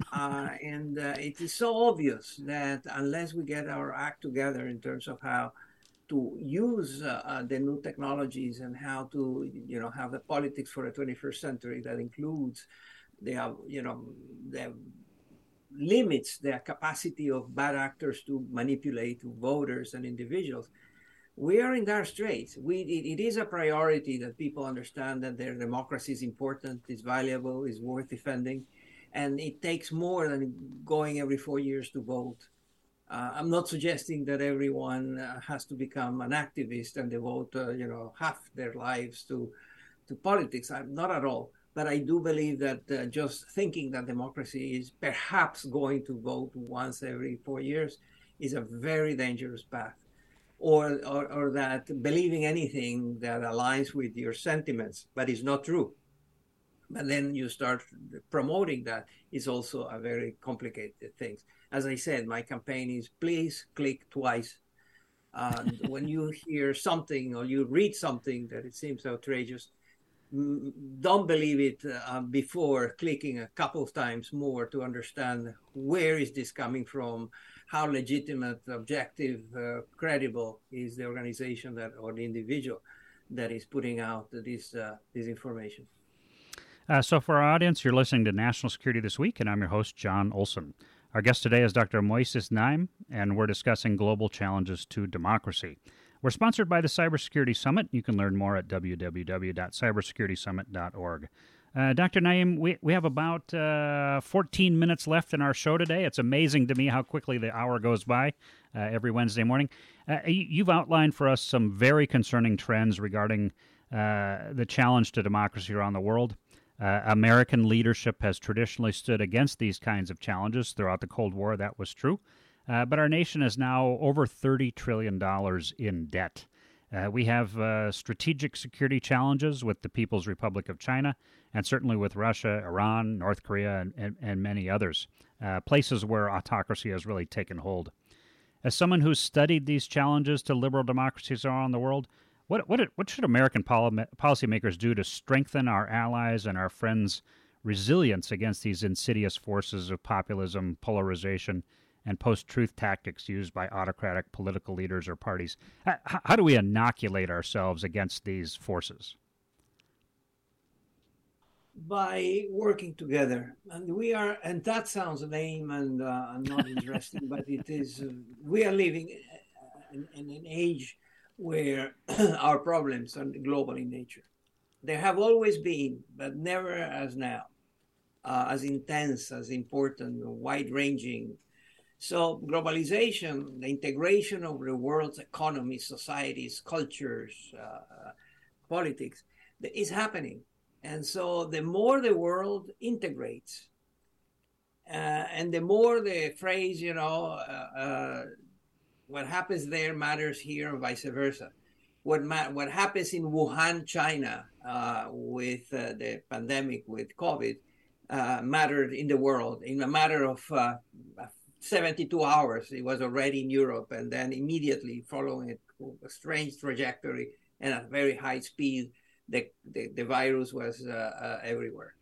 Uh, and uh, it is so obvious that unless we get our act together in terms of how to use uh, uh, the new technologies and how to you know have the politics for the 21st century that includes the you know the limits the capacity of bad actors to manipulate voters and individuals. We are in dire straits. We it, it is a priority that people understand that their democracy is important is valuable is worth defending and it takes more than going every four years to vote Uh, I'm not suggesting that everyone uh, has to become an activist and devote, uh, you know, half their lives to to politics. I'm not at all. But I do believe that uh, just thinking that democracy is perhaps going to vote once every four years is a very dangerous path. Or, or, or that believing anything that aligns with your sentiments, but is not true. But then you start promoting that is also a very complicated thing. As I said, my campaign is please click twice. And when you hear something or you read something that it seems outrageous, don't believe it uh, before clicking a couple of times more to understand where is this coming from how legitimate objective uh, credible is the organization that or the individual that is putting out this uh, this information uh, so for our audience you're listening to national security this week and i'm your host john olson our guest today is dr moises naim and we're discussing global challenges to democracy we're sponsored by the Cybersecurity Summit. You can learn more at www.cybersecuritysummit.org. Uh, Dr. Naim, we, we have about uh, 14 minutes left in our show today. It's amazing to me how quickly the hour goes by uh, every Wednesday morning. Uh, you've outlined for us some very concerning trends regarding uh, the challenge to democracy around the world. Uh, American leadership has traditionally stood against these kinds of challenges throughout the Cold War. That was true. Uh, but our nation is now over $30 trillion in debt. Uh, we have uh, strategic security challenges with the People's Republic of China, and certainly with Russia, Iran, North Korea, and, and, and many others, uh, places where autocracy has really taken hold. As someone who's studied these challenges to liberal democracies around the world, what, what, what should American policymakers do to strengthen our allies and our friends' resilience against these insidious forces of populism, polarization, and post truth tactics used by autocratic political leaders or parties. How, how do we inoculate ourselves against these forces? by working together and we are and that sounds lame and uh, not interesting but it is uh, we are living in, in, an age where our problems are global in nature they have always been but never as now uh, as intense as important wide ranging so globalization, the integration of the world's economies, societies, cultures, uh, politics, is happening. And so the more the world integrates, uh, and the more the phrase, you know, uh, uh what happens there matters here, and vice versa. What ma- what happens in Wuhan, China, uh, with uh, the pandemic with COVID, mattered in the world in a matter of 72 hours, it was already in Europe, and then immediately following a strange trajectory and at very high speed, the, the, the virus was uh, uh, everywhere.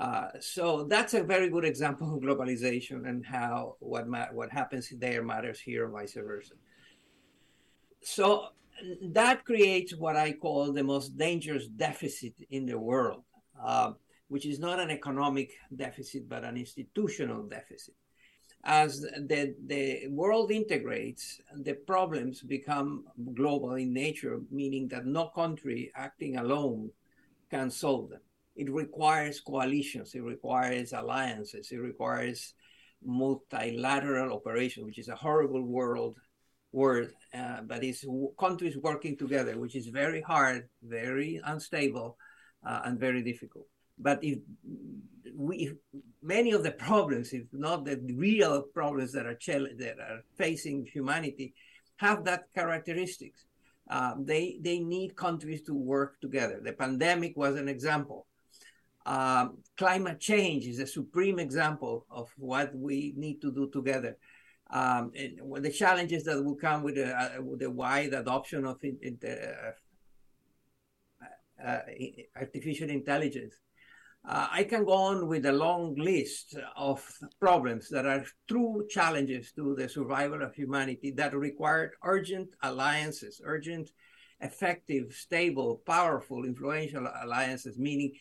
Uh, so that's a very good example of globalization and how what ma- what happens there matters here, and vice versa. So that creates what I call the most dangerous deficit in the world, uh, which is not an economic deficit but an institutional deficit as the, the world integrates, the problems become global in nature, meaning that no country acting alone can solve them. It requires coalitions, it requires alliances, it requires multilateral operation, which is a horrible world word, uh, but it's countries working together, which is very hard, very unstable, uh, and very difficult. But if we, many of the problems, if not the real problems that are that are facing humanity, have that characteristics. Uh, they they need countries to work together. The pandemic was an example. Um, climate change is a supreme example of what we need to do together. Um, the challenges that will come with the, uh, with the wide adoption of in, in the, uh, uh artificial intelligence uh, I can go on with a long list of problems that are true challenges to the survival of humanity that require urgent alliances, urgent, effective, stable, powerful, influential alliances, meaning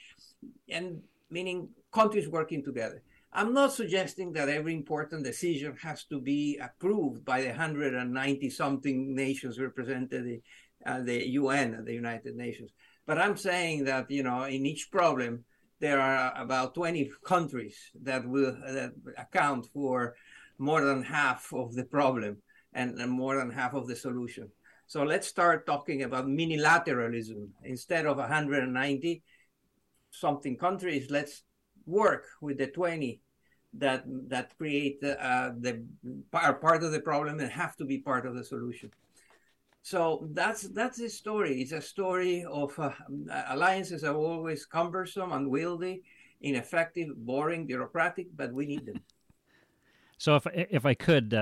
and meaning countries working together. I'm not suggesting that every important decision has to be approved by the 190 something nations represented at the UN, the United Nations. But I'm saying that, you know, in each problem, there are about 20 countries that will that account for more than half of the problem and, and more than half of the solution. So let's start talking about minilateralism instead of 190 something countries. Let's work with the 20 that that create the, uh, the are part of the problem and have to be part of the solution. So that's that's the story. It's a story of uh, alliances are always cumbersome, unwieldy, ineffective, boring, bureaucratic, but we need them. So if if I could,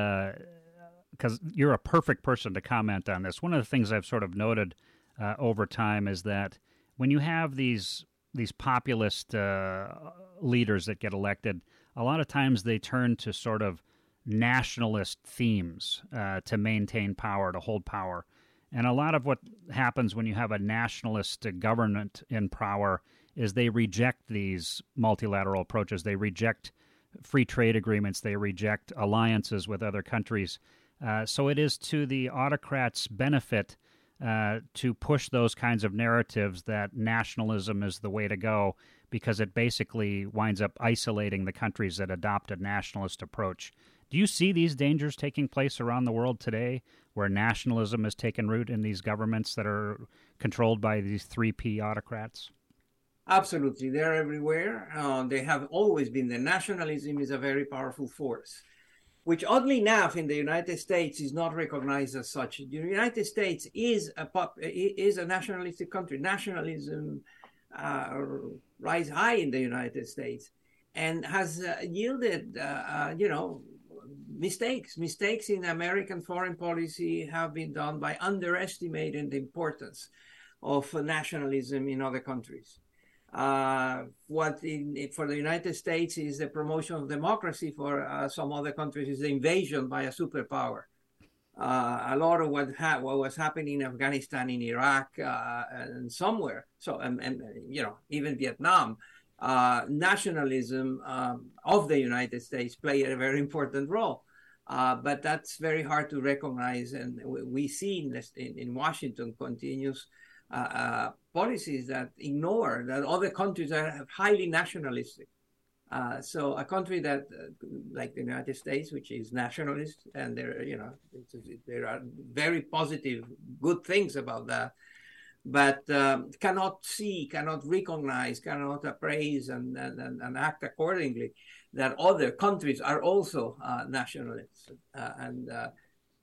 because you're a perfect person to comment on this. One of the things I've sort of noted uh, over time is that when you have these these populist uh, leaders that get elected, a lot of times they turn to sort of nationalist themes uh, to maintain power, to hold power. And a lot of what happens when you have a nationalist government in power is they reject these multilateral approaches. They reject free trade agreements. They reject alliances with other countries. Uh, so it is to the autocrats' benefit uh, to push those kinds of narratives that nationalism is the way to go because it basically winds up isolating the countries that adopt a nationalist approach. Do you see these dangers taking place around the world today where nationalism has taken root in these governments that are controlled by these 3P autocrats? Absolutely. They're everywhere. Uh, they have always been there. Nationalism is a very powerful force, which oddly enough in the United States is not recognized as such. The United States is a pop, is a nationalistic country. Nationalism uh, rise high in the United States and has uh, yielded, uh, uh, you know, mistakes. Mistakes in American foreign policy have been done by underestimating the importance of nationalism in other countries. Uh, what in, for the United States is the promotion of democracy, for uh, some other countries is the invasion by a superpower. Uh, a lot of what, ha- what was happening in Afghanistan, in Iraq, uh, and somewhere, so and, and, you know even Vietnam, uh, nationalism um, of the United States played a very important role. Uh, but that's very hard to recognize, and we see in, this, in, in Washington continues uh, uh, policies that ignore that other countries are highly nationalistic. Uh, so a country that, uh, like the United States, which is nationalist, and there, you know, there are very positive, good things about that, but um, cannot see, cannot recognize, cannot appraise, and, and, and act accordingly. That other countries are also uh, nationalists, uh, and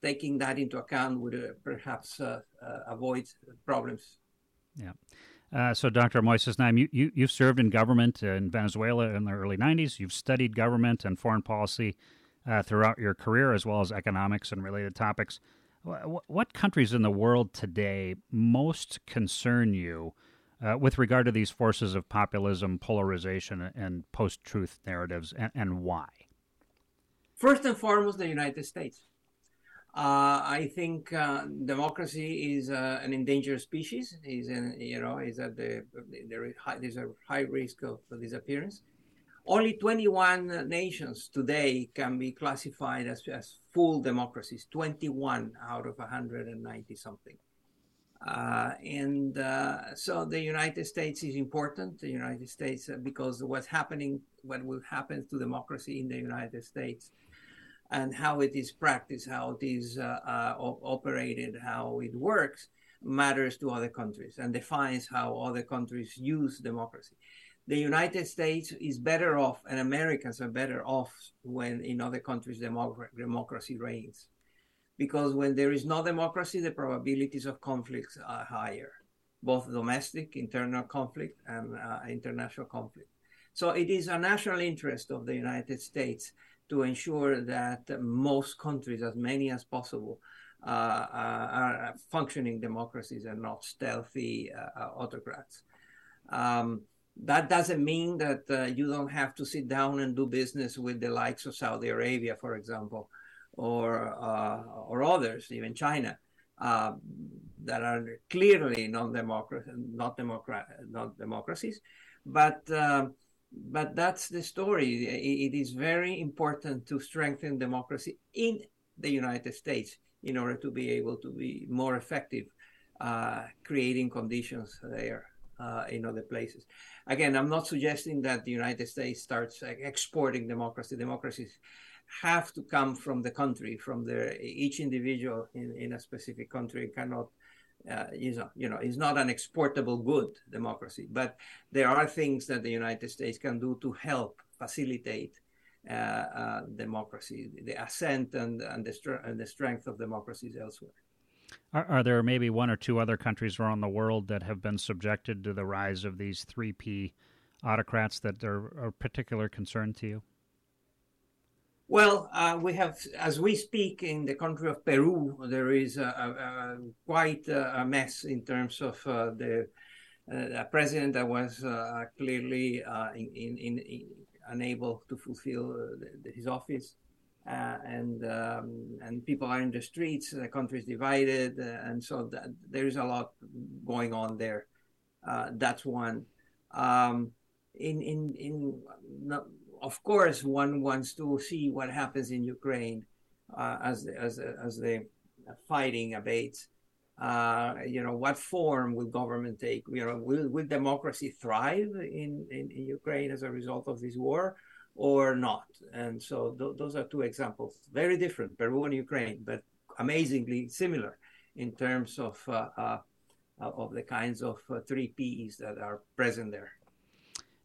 taking that into account would uh, perhaps uh, uh, avoid problems. Yeah. Uh, so, Dr. Moises Naim, you, you, you've served in government in Venezuela in the early 90s. You've studied government and foreign policy uh, throughout your career, as well as economics and related topics. What countries in the world today most concern you uh, with regard to these forces of populism, polarization, and post truth narratives, and, and why? First and foremost, the United States. Uh, I think uh, democracy is uh, an endangered species. Is you know is at the there is high, there's a high risk of disappearance. Only 21 nations today can be classified as, as full democracies. 21 out of 190 something. Uh, and uh, so the United States is important. The United States, uh, because what's happening, what will happen to democracy in the United States, and how it is practiced, how it is uh, uh, operated, how it works, matters to other countries and defines how other countries use democracy. The United States is better off, and Americans are better off when in other countries democracy reigns. Because when there is no democracy, the probabilities of conflicts are higher, both domestic, internal conflict, and uh, international conflict. So it is a national interest of the United States to ensure that most countries, as many as possible, uh, uh are functioning democracies and not stealthy uh, uh, autocrats. Um, that doesn't mean that uh, you don't have to sit down and do business with the likes of Saudi Arabia, for example, or uh, or others, even China, uh, that are clearly non-democracy, not, not democracies. But um, but that's the story. It is very important to strengthen democracy in the United States in order to be able to be more effective, uh, creating conditions there uh, in other places. Again, I'm not suggesting that the United States starts exporting democracy. Democracies have to come from the country, from the each individual in, in a specific country cannot. Uh, you know, you know, it's not an exportable good, democracy. But there are things that the United States can do to help facilitate uh, uh, democracy, the ascent and and the, and the strength of democracies elsewhere. Are, are, there maybe one or two other countries around the world that have been subjected to the rise of these three P autocrats that are of particular concern to you? Well, uh, we have, as we speak, in the country of Peru, there is a, a, a quite a mess in terms of uh, the uh, president that was uh, clearly uh, in, in, in, unable to fulfill uh, the, his office. and um, and people are in the streets. The country is divided, and so that, there is a lot going on there. that's one. Um, in in in of course one wants to see what happens in Ukraine uh, as as as the fighting abates. Uh, you know, what form will government take? You know, will will democracy thrive in, in, in Ukraine as a result of this war, or not? And so th- those are two examples, very different, Peru and Ukraine, but amazingly similar in terms of uh, uh of the kinds of uh, three Ps that are present there.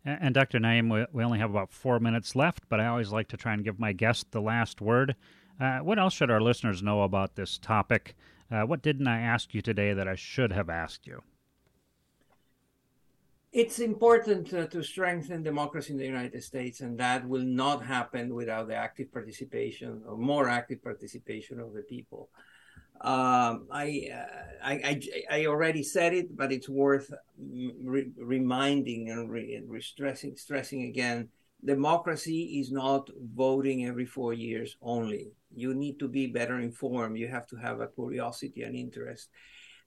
And, Dr. Naim, we, only have about four minutes left, but I always like to try and give my guest the last word. Uh, what else should our listeners know about this topic? Uh, what didn't I ask you today that I should have asked you? It's important uh, to strengthen democracy in the United States, and that will not happen without the active participation or more active participation of the people. Um, I, uh, I, I, I, already said it, but it's worth re- reminding and, re- stressing, stressing again. Democracy is not voting every four years only. You need to be better informed. You have to have a curiosity and interest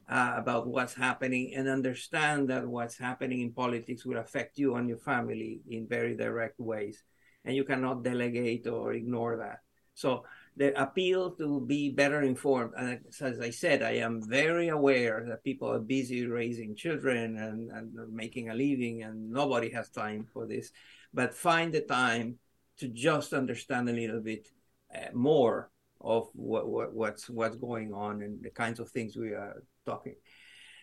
uh, about what's happening and understand that what's happening in politics will affect you and your family in very direct ways. And you cannot delegate or ignore that. So the appeal to be better informed. And as I said, I am very aware that people are busy raising children and, and making a living, and nobody has time for this. But find the time to just understand a little bit uh, more of what, what, what's what's going on and the kinds of things we are talking.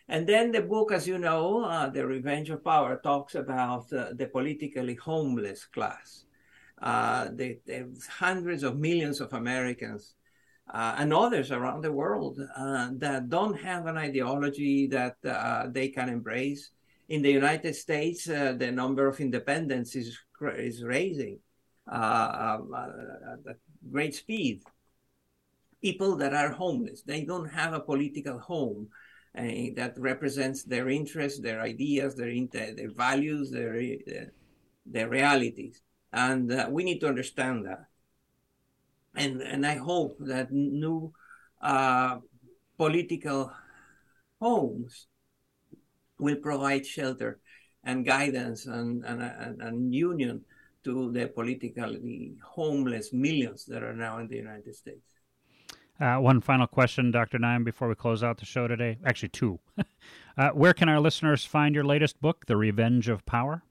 And then the book, as you know, uh, The Revenge of Power, talks about uh, the politically homeless class uh, the, the, hundreds of millions of Americans uh, and others around the world uh, that don't have an ideology that uh, they can embrace. In the United States, uh, the number of independents is, is raising uh, um, at great speed. People that are homeless, they don't have a political home that represents their interests, their ideas, their, their values, their, their realities and uh, we need to understand that. And and I hope that new uh, political homes will provide shelter and guidance and, and, and, and union to the politically homeless millions that are now in the United States. Uh, one final question, Dr. Naim, before we close out the show today. Actually, two. uh, where can our listeners find your latest book, The Revenge of Power?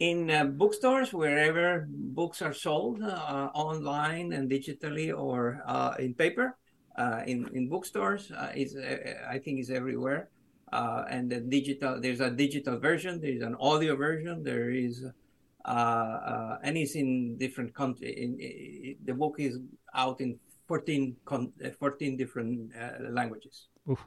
In uh, bookstores wherever books are sold uh, online and digitally or uh, in paper uh, in in bookstores uh, is uh, i think is everywhere and the digital there's a digital version there's an audio version there is and it's in different countries the book is out in 14 con- 14 different languages Oof.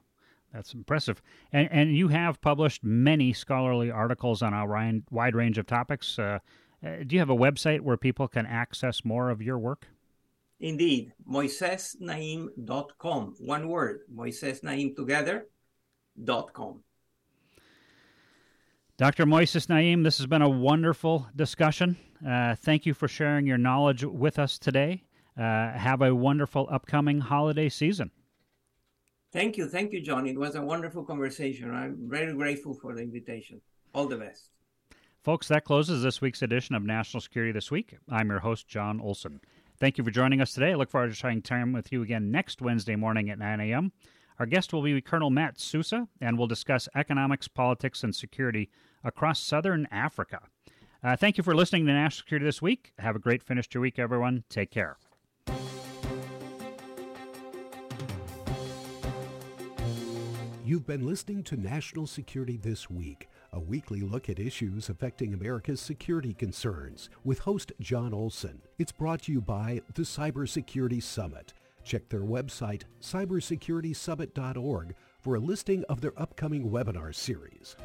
That's impressive. And, and you have published many scholarly articles on a wide range of topics. Uh, uh, do you have a website where people can access more of your work? Indeed, moisesnaim.com. One word, Moises Naim together.com. Dr. Moises Naim, this has been a wonderful discussion. Uh, thank you for sharing your knowledge with us today. Uh, have a wonderful upcoming holiday season. Thank you. Thank you, John. It was a wonderful conversation. I'm very grateful for the invitation. All the best. Folks, that closes this week's edition of National Security This Week. I'm your host, John Olson. Thank you for joining us today. I look forward to sharing time with you again next Wednesday morning at 9 a.m. Our guest will be Colonel Matt Sousa, and we'll discuss economics, politics, and security across southern Africa. Uh, thank you for listening to National Security This Week. Have a great finish to your week, everyone. Take care. You've been listening to National Security This Week, a weekly look at issues affecting America's security concerns with host John Olson. It's brought to you by the Cybersecurity Summit. Check their website, cybersecuritysummit.org, for a listing of their upcoming webinar series.